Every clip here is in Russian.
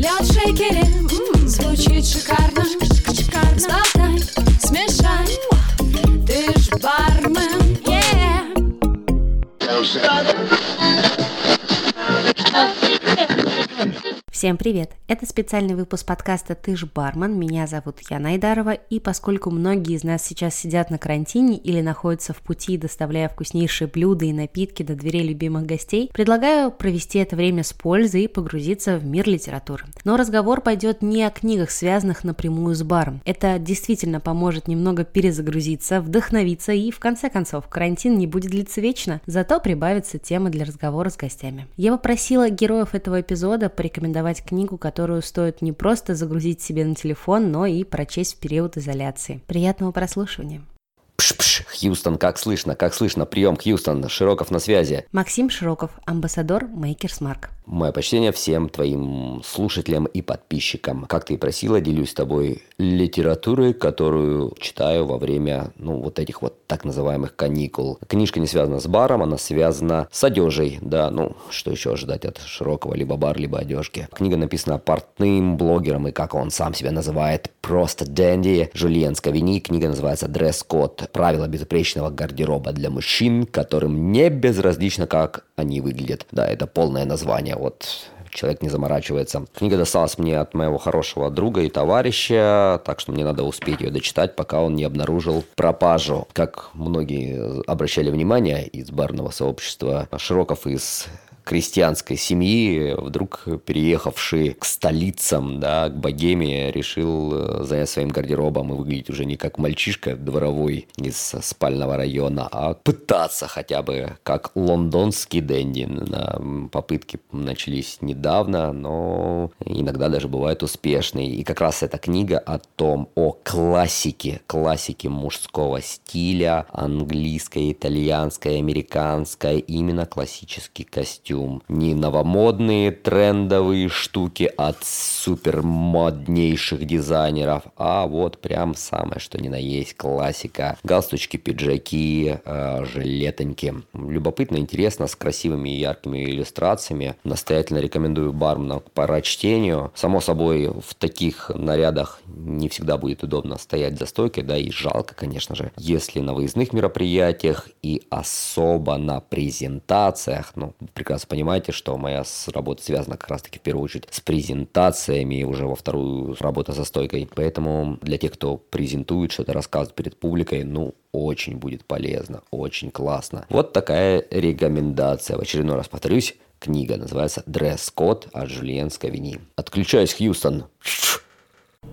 Лед в шейкере, звучит шикарно, шикарно. Сболтай, смешай, ты ж бармен, yeah. Всем привет! Это специальный выпуск подкаста «Ты ж бармен». Меня зовут Яна Айдарова, и поскольку многие из нас сейчас сидят на карантине или находятся в пути, доставляя вкуснейшие блюда и напитки до дверей любимых гостей, предлагаю провести это время с пользой и погрузиться в мир литературы. Но разговор пойдет не о книгах, связанных напрямую с баром. Это действительно поможет немного перезагрузиться, вдохновиться и, в конце концов, карантин не будет длиться вечно, зато прибавится тема для разговора с гостями. Я попросила героев этого эпизода порекомендовать книгу, которую стоит не просто загрузить себе на телефон, но и прочесть в период изоляции. Приятного прослушивания! Пш-пш, Хьюстон, как слышно, как слышно, прием, Хьюстон, Широков на связи. Максим Широков, амбассадор Makers Mark. Мое почтение всем твоим слушателям и подписчикам. Как ты и просила, делюсь с тобой литературой, которую читаю во время, ну, вот этих вот так называемых каникул. Книжка не связана с баром, она связана с одежей, да, ну, что еще ожидать от Широкого, либо бар, либо одежки. Книга написана портным блогером, и как он сам себя называет, просто Дэнди, Жульен Скавини. Книга называется «Дресс-код. Правила безупречного гардероба для мужчин, которым не безразлично, как они выглядят». Да, это полное название вот человек не заморачивается. Книга досталась мне от моего хорошего друга и товарища, так что мне надо успеть ее дочитать, пока он не обнаружил пропажу. Как многие обращали внимание из барного сообщества, Широков из крестьянской семьи, вдруг переехавший к столицам, да, к богеме, решил э, занять своим гардеробом и выглядеть уже не как мальчишка дворовой из спального района, а пытаться хотя бы как лондонский дэнди. Попытки начались недавно, но иногда даже бывают успешные. И как раз эта книга о том, о классике, классике мужского стиля, английская, итальянская, американская, именно классический костюм костюм. Не новомодные трендовые штуки от супер моднейших дизайнеров, а вот прям самое что ни на есть классика. Галстучки, пиджаки, э, жилетоньки. Любопытно, интересно, с красивыми и яркими иллюстрациями. Настоятельно рекомендую барменам к прочтению. Само собой, в таких нарядах не всегда будет удобно стоять за стойкой, да, и жалко, конечно же, если на выездных мероприятиях и особо на презентациях, ну, прекрасно понимаете, что моя работа связана как раз-таки в первую очередь с презентациями, уже во вторую работа за стойкой. Поэтому для тех, кто презентует, что-то рассказывает перед публикой, ну, очень будет полезно, очень классно. Вот такая рекомендация. В очередной раз повторюсь, книга называется «Дресс-код» от Жюльен Скавини. Отключаюсь, Хьюстон.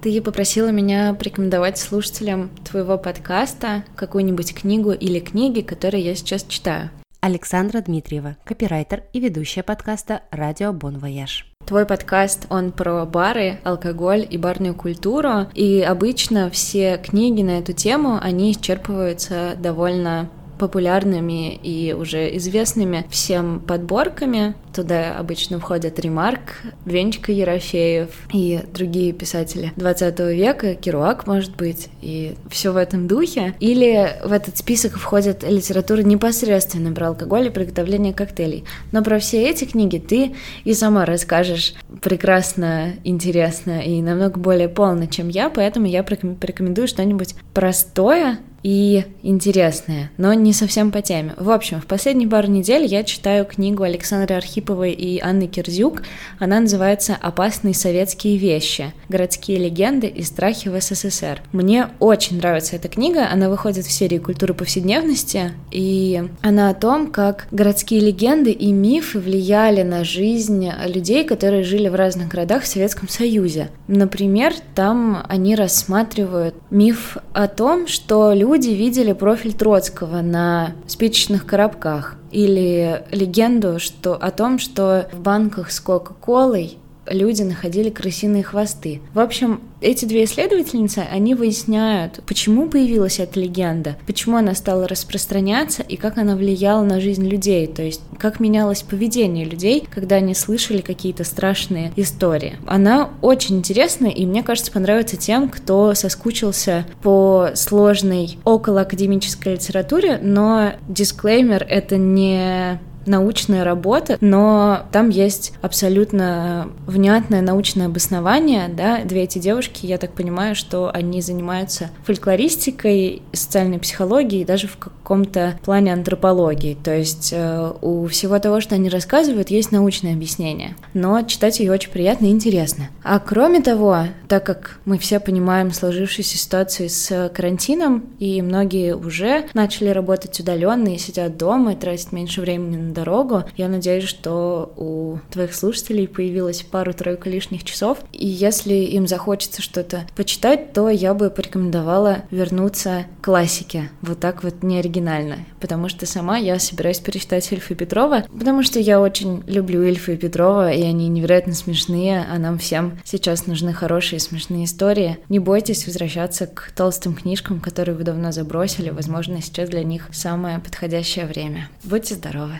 Ты попросила меня порекомендовать слушателям твоего подкаста какую-нибудь книгу или книги, которые я сейчас читаю. Александра Дмитриева, копирайтер и ведущая подкаста «Радио Бон Вояж». Твой подкаст, он про бары, алкоголь и барную культуру, и обычно все книги на эту тему, они исчерпываются довольно популярными и уже известными всем подборками. Туда обычно входят Ремарк, Венечка Ерофеев и другие писатели 20 века, Керуак, может быть, и все в этом духе. Или в этот список входит литература непосредственно про алкоголь и приготовление коктейлей. Но про все эти книги ты и сама расскажешь прекрасно, интересно и намного более полно, чем я, поэтому я порекомендую что-нибудь простое, и интересное, но не совсем по теме. В общем, в последние пару недель я читаю книгу Александры Архиповой и Анны Кирзюк. Она называется «Опасные советские вещи. Городские легенды и страхи в СССР». Мне очень нравится эта книга. Она выходит в серии «Культура повседневности», и она о том, как городские легенды и мифы влияли на жизнь людей, которые жили в разных городах в Советском Союзе. Например, там они рассматривают миф о том, что люди видели профиль Троцкого на спичечных коробках или легенду что, о том, что в банках с Кока-Колой люди находили крысиные хвосты. В общем, эти две исследовательницы, они выясняют, почему появилась эта легенда, почему она стала распространяться и как она влияла на жизнь людей, то есть как менялось поведение людей, когда они слышали какие-то страшные истории. Она очень интересная и, мне кажется, понравится тем, кто соскучился по сложной околоакадемической литературе, но дисклеймер — это не научная работа, но там есть абсолютно внятное научное обоснование, да, две эти девушки, я так понимаю, что они занимаются фольклористикой, социальной психологией, даже в каком-то плане антропологии, то есть э, у всего того, что они рассказывают, есть научное объяснение, но читать ее очень приятно и интересно. А кроме того, так как мы все понимаем сложившуюся ситуацию с карантином, и многие уже начали работать удаленно и сидят дома и тратят меньше времени на дорогу, я надеюсь, что у твоих слушателей появилось пару-тройку лишних часов, и если им захочется что-то почитать, то я бы порекомендовала вернуться к классике, вот так вот не оригинально, потому что сама я собираюсь перечитать Ильфа и Петрова, потому что я очень люблю Ильфа и Петрова, и они невероятно смешные, а нам всем сейчас нужны хорошие смешные истории. Не бойтесь возвращаться к толстым книжкам, которые вы давно забросили, возможно, сейчас для них самое подходящее время. Будьте здоровы!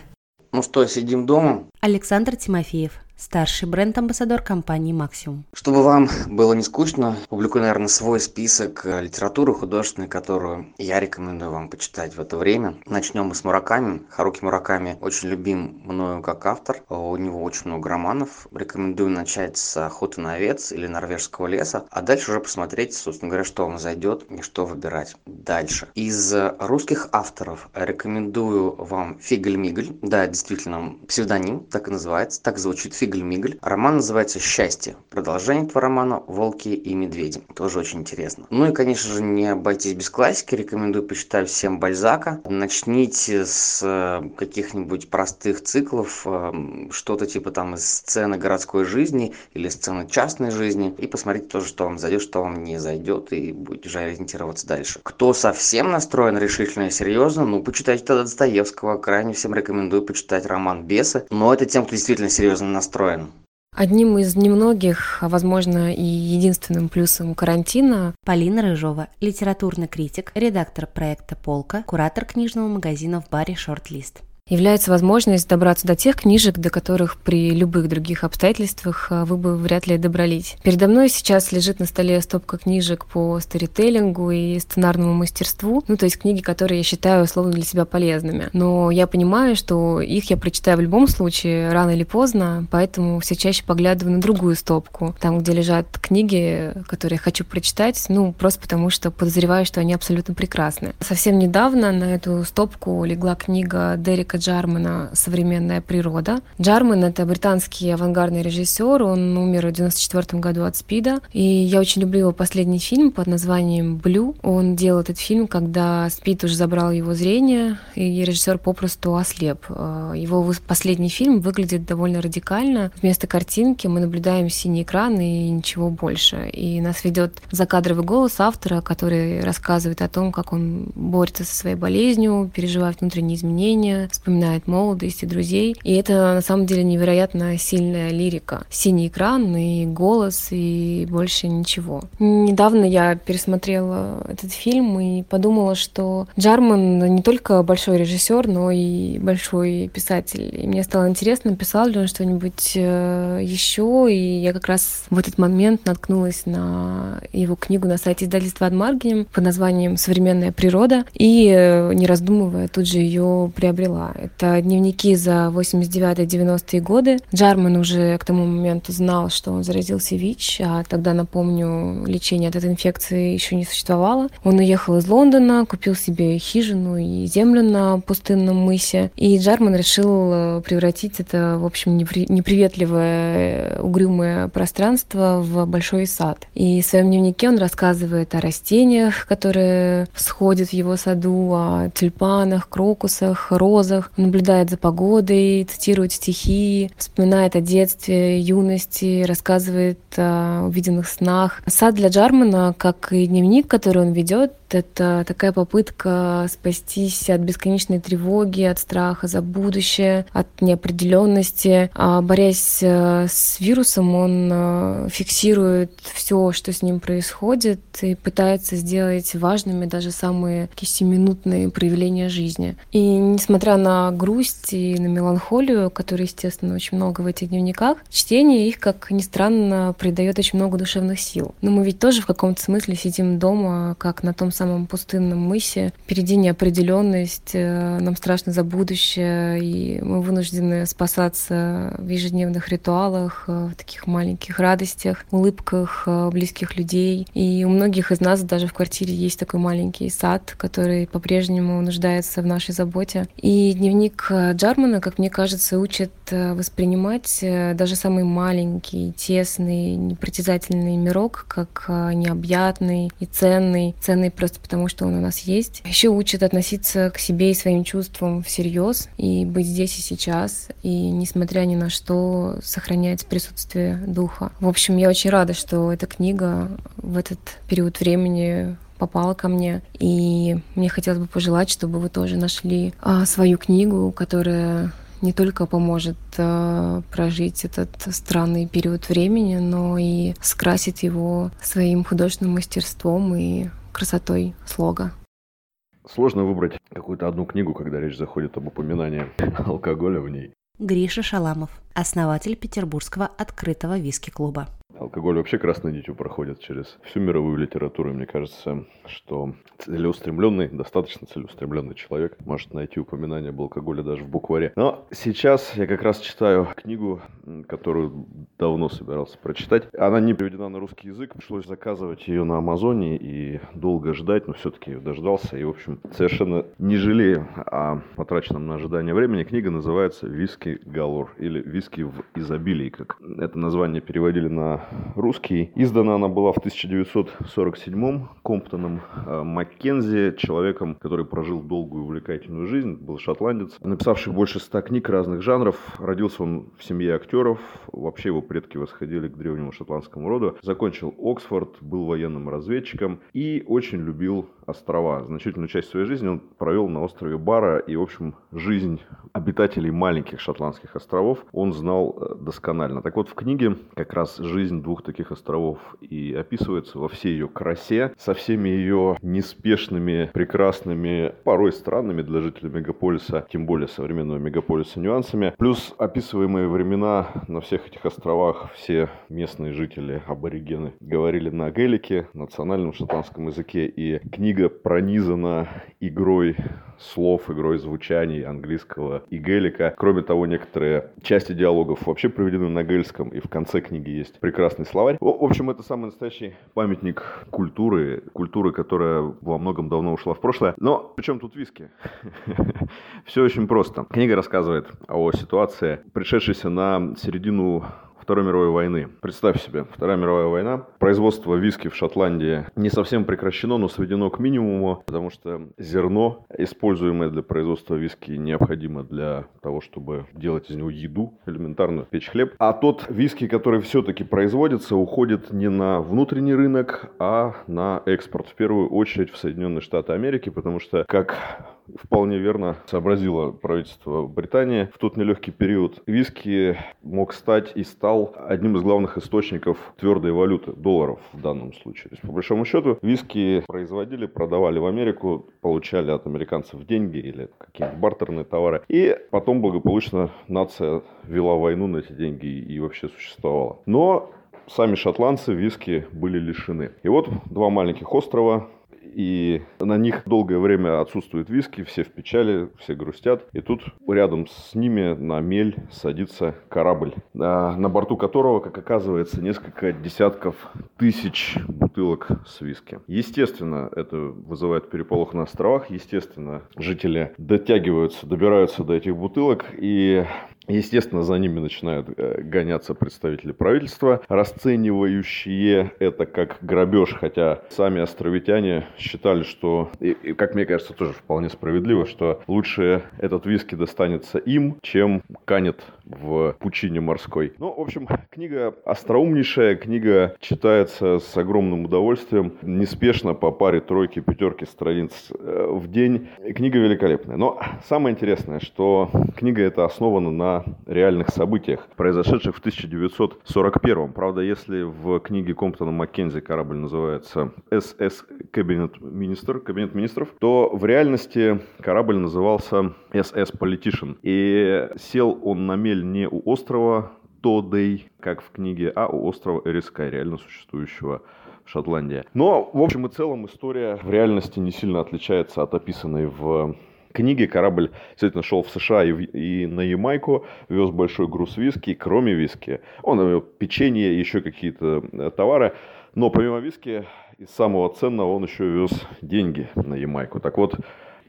Ну что, сидим дома? Александр Тимофеев, старший бренд-амбассадор компании «Максимум». Чтобы вам было не скучно, публикую, наверное, свой список э, литературы художественной, которую я рекомендую вам почитать в это время. Начнем мы с Мураками. Харуки Мураками очень любим мною как автор. У него очень много романов. Рекомендую начать с «Охоты на овец» или «Норвежского леса», а дальше уже посмотреть, собственно говоря, что вам зайдет и что выбирать дальше. Из русских авторов рекомендую вам Фигль-Мигль. Да, действительно, псевдоним, так и называется, так звучит Фигль фигль-мигль. Роман называется «Счастье». Продолжение этого романа «Волки и медведи». Тоже очень интересно. Ну и, конечно же, не обойтись без классики. Рекомендую почитать всем Бальзака. Начните с э, каких-нибудь простых циклов, э, что-то типа там из сцены городской жизни или сцены частной жизни. И посмотрите тоже, что вам зайдет, что вам не зайдет, и будете уже ориентироваться дальше. Кто совсем настроен решительно и серьезно, ну, почитайте тогда Достоевского. Крайне всем рекомендую почитать роман «Бесы». Но это тем, кто действительно серьезно настроен устроен. Одним из немногих, а возможно и единственным плюсом карантина Полина Рыжова, литературный критик, редактор проекта «Полка», куратор книжного магазина в баре «Шорт-лист» является возможность добраться до тех книжек, до которых при любых других обстоятельствах а, вы бы вряд ли добрались. Передо мной сейчас лежит на столе стопка книжек по сторителлингу и сценарному мастерству, ну то есть книги, которые я считаю условно для себя полезными. Но я понимаю, что их я прочитаю в любом случае, рано или поздно, поэтому все чаще поглядываю на другую стопку, там, где лежат книги, которые я хочу прочитать, ну просто потому, что подозреваю, что они абсолютно прекрасны. Совсем недавно на эту стопку легла книга Дерека Джармана «Современная природа». Джарман — это британский авангардный режиссер, он умер в 94 году от СПИДа, и я очень люблю его последний фильм под названием «Блю». Он делал этот фильм, когда СПИД уже забрал его зрение, и режиссер попросту ослеп. Э, его последний фильм выглядит довольно радикально. Вместо картинки мы наблюдаем синий экран и ничего больше. И нас ведет закадровый голос автора, который рассказывает о том, как он борется со своей болезнью, переживает внутренние изменения, вспоминает молодость и друзей. И это на самом деле невероятно сильная лирика. Синий экран и голос, и больше ничего. Недавно я пересмотрела этот фильм и подумала, что Джарман не только большой режиссер, но и большой писатель. И мне стало интересно, писал ли он что-нибудь э, еще, и я как раз в этот момент наткнулась на его книгу на сайте издательства Адмаргием под названием «Современная природа», и, э, не раздумывая, тут же ее приобрела. Это дневники за 89-90-е годы. Джарман уже к тому моменту знал, что он заразился ВИЧ, а тогда, напомню, лечение от этой инфекции еще не существовало. Он уехал из Лондона, купил себе хижину и землю на пустынном мысе, и Джарман решил э, превратить это, в общем, неприветливое, угрюмое пространство в большой сад. И в своем дневнике он рассказывает о растениях, которые всходят в его саду, о тюльпанах, крокусах, розах, наблюдает за погодой, цитирует стихи, вспоминает о детстве, юности, рассказывает о увиденных снах. Сад для Джармана, как и дневник, который он ведет, это такая попытка спастись от бесконечной тревоги, от страха за будущее, от неопределенности. А борясь э, с вирусом, он э, фиксирует все, что с ним происходит, и пытается сделать важными даже самые такие проявления жизни. И несмотря на на грусть и на меланхолию, которой, естественно, очень много в этих дневниках, чтение их, как ни странно, придает очень много душевных сил. Но мы ведь тоже в каком-то смысле сидим дома, как на том самом пустынном мысе. Впереди неопределенность, э, нам страшно за будущее, и мы вынуждены спасаться в ежедневных ритуалах, э, в таких маленьких радостях, улыбках э, близких людей. И у многих из нас даже в квартире есть такой маленький сад, который по-прежнему нуждается в нашей заботе. И дневник Джармана, как мне кажется, учит воспринимать даже самый маленький, тесный, непритязательный мирок как необъятный и ценный. Ценный просто потому, что он у нас есть. Еще учит относиться к себе и своим чувствам всерьез и быть здесь и сейчас, и несмотря ни на что сохранять присутствие духа. В общем, я очень рада, что эта книга в этот период времени попала ко мне. И мне хотелось бы пожелать, чтобы вы тоже нашли а, свою книгу, которая не только поможет э, прожить этот странный период времени, но и скрасит его своим художественным мастерством и красотой слога. Сложно выбрать какую-то одну книгу, когда речь заходит об упоминании алкоголя в ней. Гриша Шаламов, основатель Петербургского открытого виски-клуба. Алкоголь вообще красной нитью проходит через всю мировую литературу. Мне кажется, что целеустремленный, достаточно целеустремленный человек может найти упоминание об алкоголе даже в букваре. Но сейчас я как раз читаю книгу, которую давно собирался прочитать. Она не переведена на русский язык. Пришлось заказывать ее на Амазоне и долго ждать, но все-таки дождался. И, в общем, совершенно не жалею о потраченном на ожидание времени. Книга называется «Виски Галор» или «Виски в изобилии», как это название переводили на русский. Издана она была в 1947-м Комптоном э, Маккензи, человеком, который прожил долгую увлекательную жизнь, был шотландец, написавший больше ста книг разных жанров. Родился он в семье актеров, вообще его предки восходили к древнему шотландскому роду. Закончил Оксфорд, был военным разведчиком и очень любил острова. Значительную часть своей жизни он провел на острове Бара, и, в общем, жизнь обитателей маленьких шотландских островов он знал э, досконально. Так вот, в книге как раз жизнь двух таких островов и описывается во всей ее красе, со всеми ее неспешными, прекрасными, порой странными для жителей мегаполиса, тем более современного мегаполиса нюансами. Плюс описываемые времена на всех этих островах все местные жители, аборигены, говорили на гелике, национальном шотландском языке, и книга пронизана игрой слов, игрой звучаний английского и гелика. Кроме того, некоторые части диалогов вообще проведены на гельском, и в конце книги есть прекрасный словарь. В общем, это самый настоящий памятник культуры, культуры, которая во многом давно ушла в прошлое. Но причем тут виски? Все очень просто. Книга рассказывает о ситуации, пришедшейся на середину Второй мировой войны. Представь себе, Вторая мировая война. Производство виски в Шотландии не совсем прекращено, но сведено к минимуму, потому что зерно, используемое для производства виски, необходимо для того, чтобы делать из него еду, элементарно печь хлеб. А тот виски, который все-таки производится, уходит не на внутренний рынок, а на экспорт. В первую очередь в Соединенные Штаты Америки, потому что, как вполне верно сообразило правительство Британии в тот нелегкий период, виски мог стать и стал одним из главных источников твердой валюты, долларов в данном случае. То есть, по большому счету, виски производили, продавали в Америку, получали от американцев деньги или какие-то бартерные товары. И потом благополучно нация вела войну на эти деньги и вообще существовала. Но сами шотландцы виски были лишены. И вот два маленьких острова, и на них долгое время отсутствует виски, все в печали, все грустят. И тут рядом с ними на мель садится корабль, на борту которого, как оказывается, несколько десятков тысяч бутылок с виски. Естественно, это вызывает переполох на островах. Естественно, жители дотягиваются, добираются до этих бутылок. И Естественно, за ними начинают э, гоняться представители правительства, расценивающие это как грабеж, хотя сами островитяне считали, что, и, и, как мне кажется, тоже вполне справедливо, что лучше этот виски достанется им, чем канет в пучине морской. Ну, в общем, книга остроумнейшая, книга читается с огромным удовольствием, неспешно по паре, тройки, пятерки страниц э, в день. Книга великолепная. Но самое интересное, что книга эта основана на реальных событиях, произошедших в 1941. Правда, если в книге Комптона Маккензи корабль называется СС Кабинет Министр, Кабинет Министров, то в реальности корабль назывался СС Politician. И сел он на мель не у острова Тодей, как в книге, а у острова Эрискай, реально существующего в Шотландии. Но, в общем и целом, история в реальности не сильно отличается от описанной в книге. Корабль действительно шел в США и, в, и на Ямайку, вез большой груз виски, кроме виски. Он вез печенье, еще какие-то э, товары. Но помимо виски, из самого ценного он еще вез деньги на Ямайку. Так вот,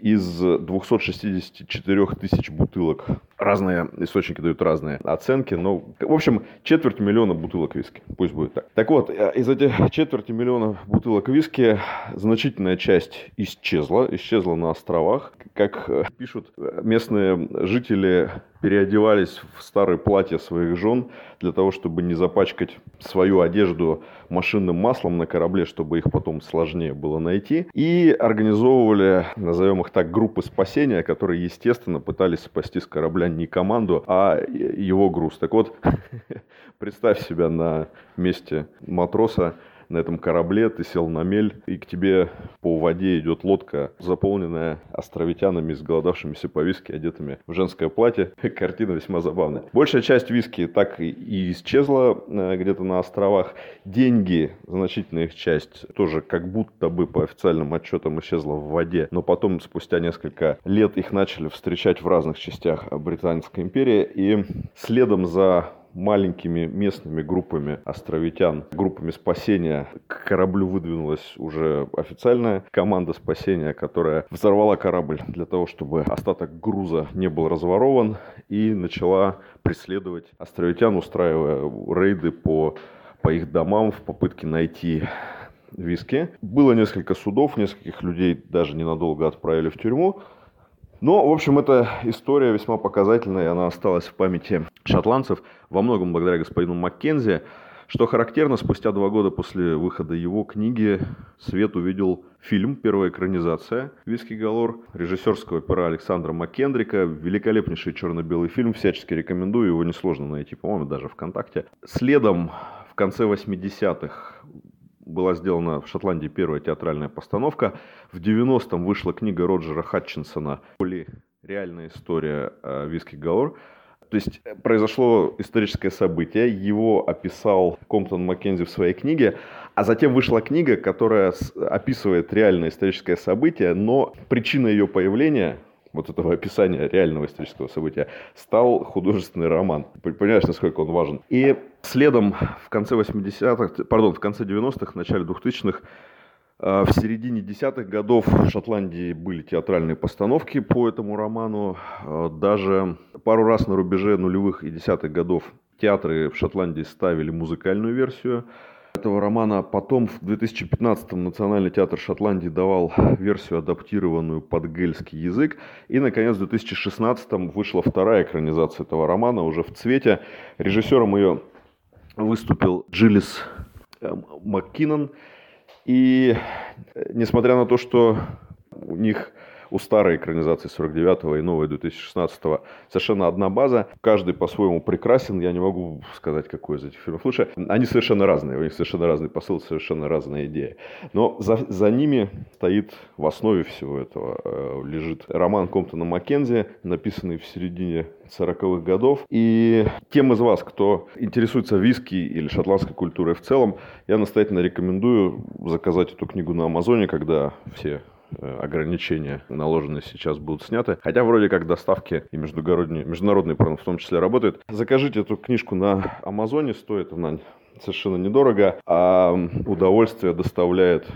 из 264 тысяч бутылок. Разные источники дают разные оценки, но, в общем, четверть миллиона бутылок виски. Пусть будет так. Так вот, э, из этих четверти миллиона бутылок виски значительная часть исчезла, исчезла на островах. Как э, пишут э, местные жители, переодевались в старые платья своих жен для того, чтобы не запачкать свою одежду машинным маслом на корабле, чтобы их потом сложнее было найти. И организовывали, назовем их так, группы спасения, которые, естественно, пытались спасти с корабля не команду, а его груз. Так вот, представь себя на месте матроса, на этом корабле, ты сел на мель, и к тебе по воде идет лодка, заполненная островитянами, изголодавшимися по виски, одетыми в женское платье. Картина весьма забавная. Большая часть виски так и исчезла э, где-то на островах. Деньги, значительная их часть, тоже как будто бы по официальным отчетам исчезла в воде, но потом, спустя несколько лет, их начали встречать в разных частях Британской империи, и следом за маленькими местными группами островитян, группами спасения. К кораблю выдвинулась уже официальная команда спасения, которая взорвала корабль для того, чтобы остаток груза не был разворован и начала преследовать островитян, устраивая рейды по, по их домам в попытке найти виски. Было несколько судов, нескольких людей даже ненадолго отправили в тюрьму. Но, в общем, эта история весьма показательная, она осталась в памяти шотландцев, во многом благодаря господину Маккензи. Что характерно, спустя два года после выхода его книги свет увидел фильм, первая экранизация «Виски Галор» режиссерского пера Александра Маккендрика. Великолепнейший черно-белый фильм, всячески рекомендую, его несложно найти, по-моему, даже ВКонтакте. Следом в конце 80-х была сделана в Шотландии первая театральная постановка. В 90-м вышла книга Роджера Хатчинсона «Поли. Реальная история Виски Галор». То есть э, произошло историческое событие, его описал Комптон Маккензи в своей книге, а затем вышла книга, которая описывает реальное историческое событие, но причина ее появления вот этого описания реального исторического события, стал художественный роман. Понимаешь, насколько он важен. И следом в конце 80-х, пардон, в конце 90-х, начале 2000-х, э, в середине десятых годов в Шотландии были театральные постановки по этому роману. Э, даже пару раз на рубеже нулевых и десятых годов театры в Шотландии ставили музыкальную версию этого романа. Потом в 2015-м Национальный театр Шотландии давал версию, адаптированную под гельский язык. И, наконец, в 2016-м вышла вторая экранизация этого романа, уже в цвете. Режиссером ее выступил Джилис э, Маккинон. И э, несмотря на то, что у них у старой экранизации 49-го и новой 2016-го совершенно одна база. Каждый по-своему прекрасен. Я не могу сказать, какой из этих фильмов лучше. Они совершенно разные. У них совершенно разный посыл, совершенно разная идея. Но за, за ними стоит в основе всего этого э, лежит роман Комптона Маккензи, написанный в середине 40-х годов. И тем из вас, кто интересуется виски или шотландской культурой в целом, я настоятельно рекомендую заказать эту книгу на Амазоне, когда все ограничения, наложенные сейчас, будут сняты. Хотя вроде как доставки и международные, международные в том числе работают. Закажите эту книжку на Амазоне, стоит она совершенно недорого, а удовольствие доставляет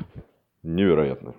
невероятно.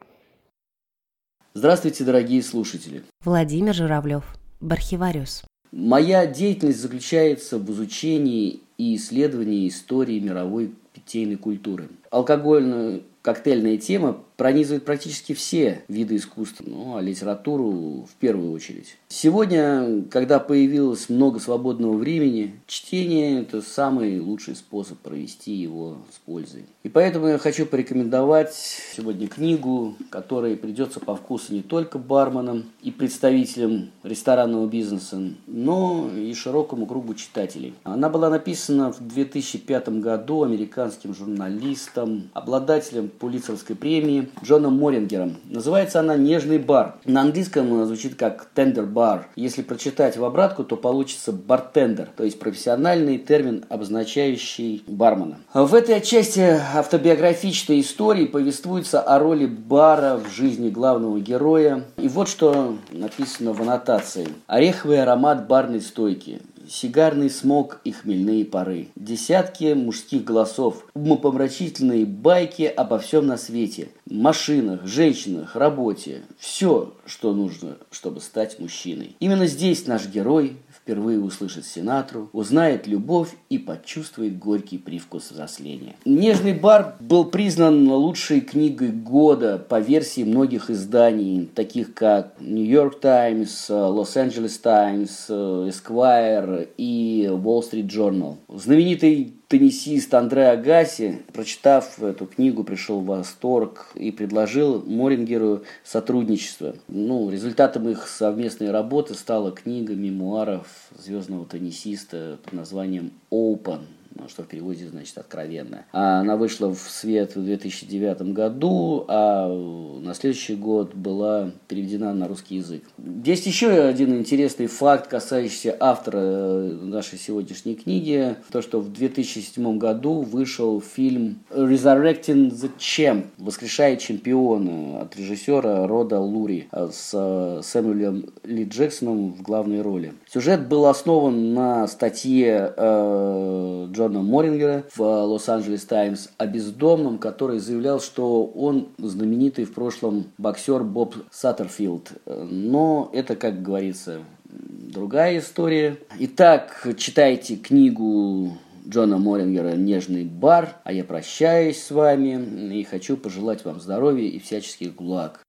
Здравствуйте, дорогие слушатели. Владимир Журавлев, Бархивариус. Моя деятельность заключается в изучении и исследовании истории мировой питейной культуры. Алкогольную коктейльная тема пронизывает практически все виды искусства, ну, а литературу в первую очередь. Сегодня, когда появилось много свободного времени, чтение – это самый лучший способ провести его с пользой. И поэтому я хочу порекомендовать сегодня книгу, которая придется по вкусу не только барменам и представителям ресторанного бизнеса, но и широкому кругу читателей. Она была написана в 2005 году американским журналистом, обладателем Пулитцерской премии Джоном Морингером. Называется она «Нежный бар». На английском она звучит как «tender bar». Если прочитать в обратку, то получится «бартендер», то есть профессиональный термин, обозначающий бармена. В этой части автобиографической истории повествуется о роли бара в жизни главного героя. И вот что написано в аннотации. Ореховый аромат барной стойки сигарный смог и хмельные пары. Десятки мужских голосов, умопомрачительные байки обо всем на свете. Машинах, женщинах, работе. Все, что нужно, чтобы стать мужчиной. Именно здесь наш герой впервые услышит Синатру, узнает любовь и почувствует горький привкус взросления. «Нежный бар» был признан лучшей книгой года по версии многих изданий, таких как New York Times, Los Angeles Times, Esquire и Wall Street Journal. Знаменитый теннисист Андре Агаси, прочитав эту книгу, пришел в восторг и предложил Морингеру сотрудничество. Ну, результатом их совместной работы стала книга мемуаров звездного теннисиста под названием «Open», что в переводе значит откровенно. А она вышла в свет в 2009 году, а на следующий год была переведена на русский язык. Есть еще один интересный факт, касающийся автора э, нашей сегодняшней книги. То, что в 2007 году вышел фильм Resurrecting the Champ, «Воскрешает чемпиона» от режиссера Рода Лури э, с э, Сэмюэлем Ли Джексоном в главной роли. Сюжет был основан на статье э, Джона Морингера в Лос-Анджелес Таймс о бездомном, который заявлял, что он знаменитый в прошлом боксер Боб Саттерфилд. Но это, как говорится, другая история. Итак, читайте книгу Джона Морингера «Нежный бар», а я прощаюсь с вами и хочу пожелать вам здоровья и всяческих благ.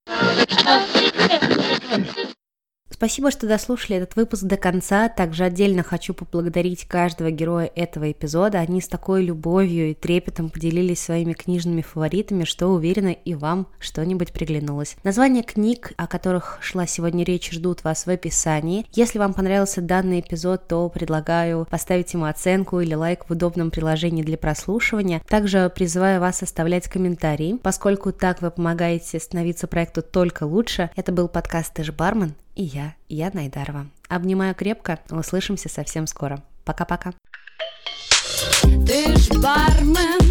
Спасибо, что дослушали этот выпуск до конца. Также отдельно хочу поблагодарить каждого героя этого эпизода. Они с такой любовью и трепетом поделились своими книжными фаворитами, что уверена и вам что-нибудь приглянулось. Названия книг, о которых шла сегодня речь, ждут вас в описании. Если вам понравился данный эпизод, то предлагаю поставить ему оценку или лайк в удобном приложении для прослушивания. Также призываю вас оставлять комментарии, поскольку так вы помогаете становиться проекту только лучше. Это был подкаст «Ты же бармен», и я, я Найдарова. Обнимаю крепко, услышимся совсем скоро. Пока-пока. Ты ж бармен,